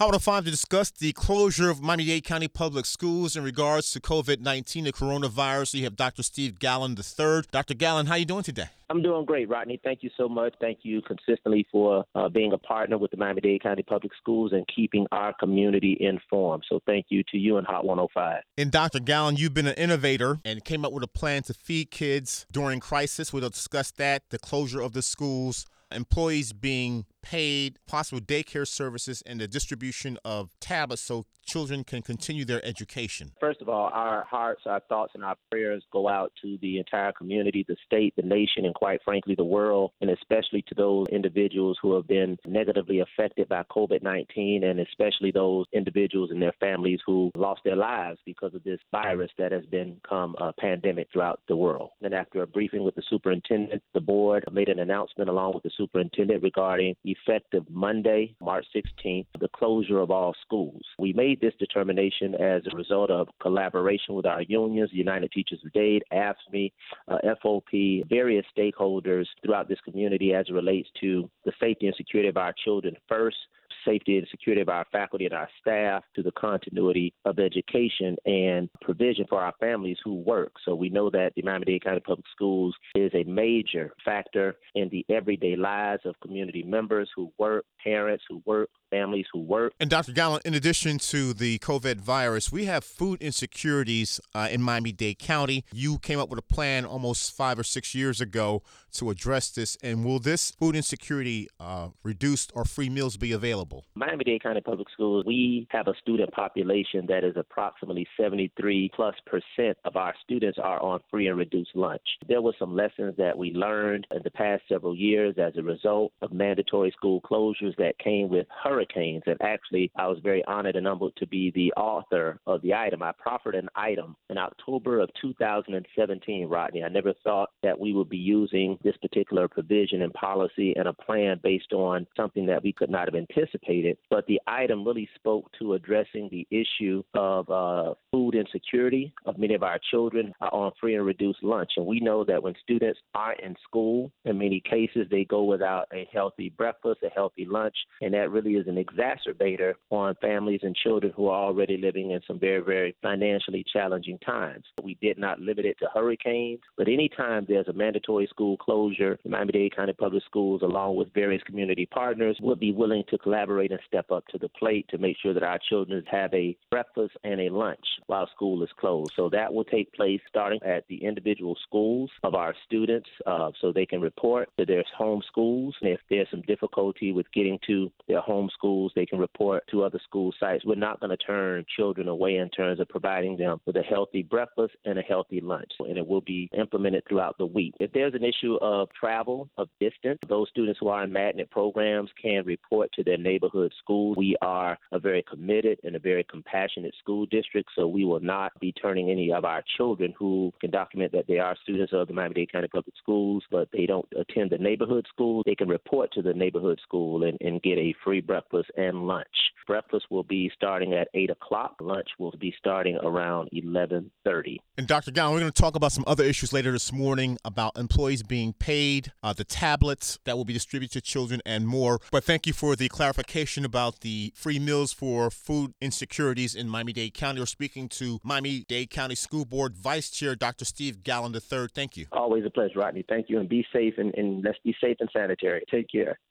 Howard 5 to discuss the closure of Miami Dade County Public Schools in regards to COVID 19, the coronavirus. You have Dr. Steve Gallon III. Dr. Gallon, how are you doing today? I'm doing great, Rodney. Thank you so much. Thank you consistently for uh, being a partner with the Miami Dade County Public Schools and keeping our community informed. So thank you to you and Hot 105. And Dr. Gallon, you've been an innovator and came up with a plan to feed kids during crisis. We'll discuss that, the closure of the schools, employees being paid, possible daycare services, and the distribution of tablets so children can continue their education? First of all, our hearts, our thoughts, and our prayers go out to the entire community, the state, the nation, and quite frankly, the world, and especially to those individuals who have been negatively affected by COVID 19, and especially those individuals and their families who lost their lives because of this virus that has become a pandemic throughout the world. And after a briefing with the superintendent, the board made an announcement along with the superintendent regarding effective Monday, March 16th, the closure of all schools. We made this determination as a result of collaboration with our unions, United Teachers of Dade, AFSCME, uh, FOP, various stakeholders throughout this community as it relates to the safety and security of our children first safety and security of our faculty and our staff to the continuity of education and provision for our families who work. So we know that the Miami-Dade County Public Schools is a major factor in the everyday lives of community members who work, parents who work, families who work. And Dr. Gallon, in addition to the COVID virus, we have food insecurities uh, in Miami Dade County. You came up with a plan almost five or six years ago to address this. And will this food insecurity uh, reduced or free meals be available? Miami Dade County Public Schools, we have a student population that is approximately 73 plus percent of our students are on free and reduced lunch. There were some lessons that we learned in the past several years as a result of mandatory school closures that came with hurricanes. And actually, I was very honored and humbled to be the author of the item. I proffered an item in October of 2017, Rodney. I never thought that we would be using this particular provision and policy and a plan based on something that we could not have anticipated. But the item really spoke to addressing the issue of uh, food insecurity of many of our children on free and reduced lunch. And we know that when students are in school, in many cases, they go without a healthy breakfast, a healthy lunch, and that really is an exacerbator on families and children who are already living in some very, very financially challenging times. We did not limit it to hurricanes, but anytime there's a mandatory school closure, Miami Dade County Public Schools, along with various community partners, would be willing to collaborate and step up to the plate to make sure that our children have a breakfast and a lunch while school is closed. So that will take place starting at the individual schools of our students uh, so they can report to their home schools. And if there's some difficulty with getting to their home schools, they can report to other school sites. We're not going to turn children away in terms of providing them with a healthy breakfast and a healthy lunch. And it will be implemented throughout the week. If there's an issue of travel, of distance, those students who are in magnet programs can report to their neighborhood schools. We are a very committed and a very compassionate school district, so we will not be turning any of our children who can document that they are students of the Miami-Dade County Public Schools, but they don't attend the neighborhood school. They can report to the neighborhood school and, and get a free breakfast and lunch. Breakfast will be starting at 8 o'clock. Lunch will be starting around 11.30. And Dr. Gallon, we're going to talk about some other issues later this morning about employees being paid, uh, the tablets that will be distributed to children, and more. But thank you for the clarification about the free meals for food insecurities in Miami-Dade County. We're speaking to Miami-Dade County School Board Vice Chair Dr. Steve Gallon III. Thank you. Always a pleasure, Rodney. Thank you, and be safe, and, and let's be safe and sanitary. Take care.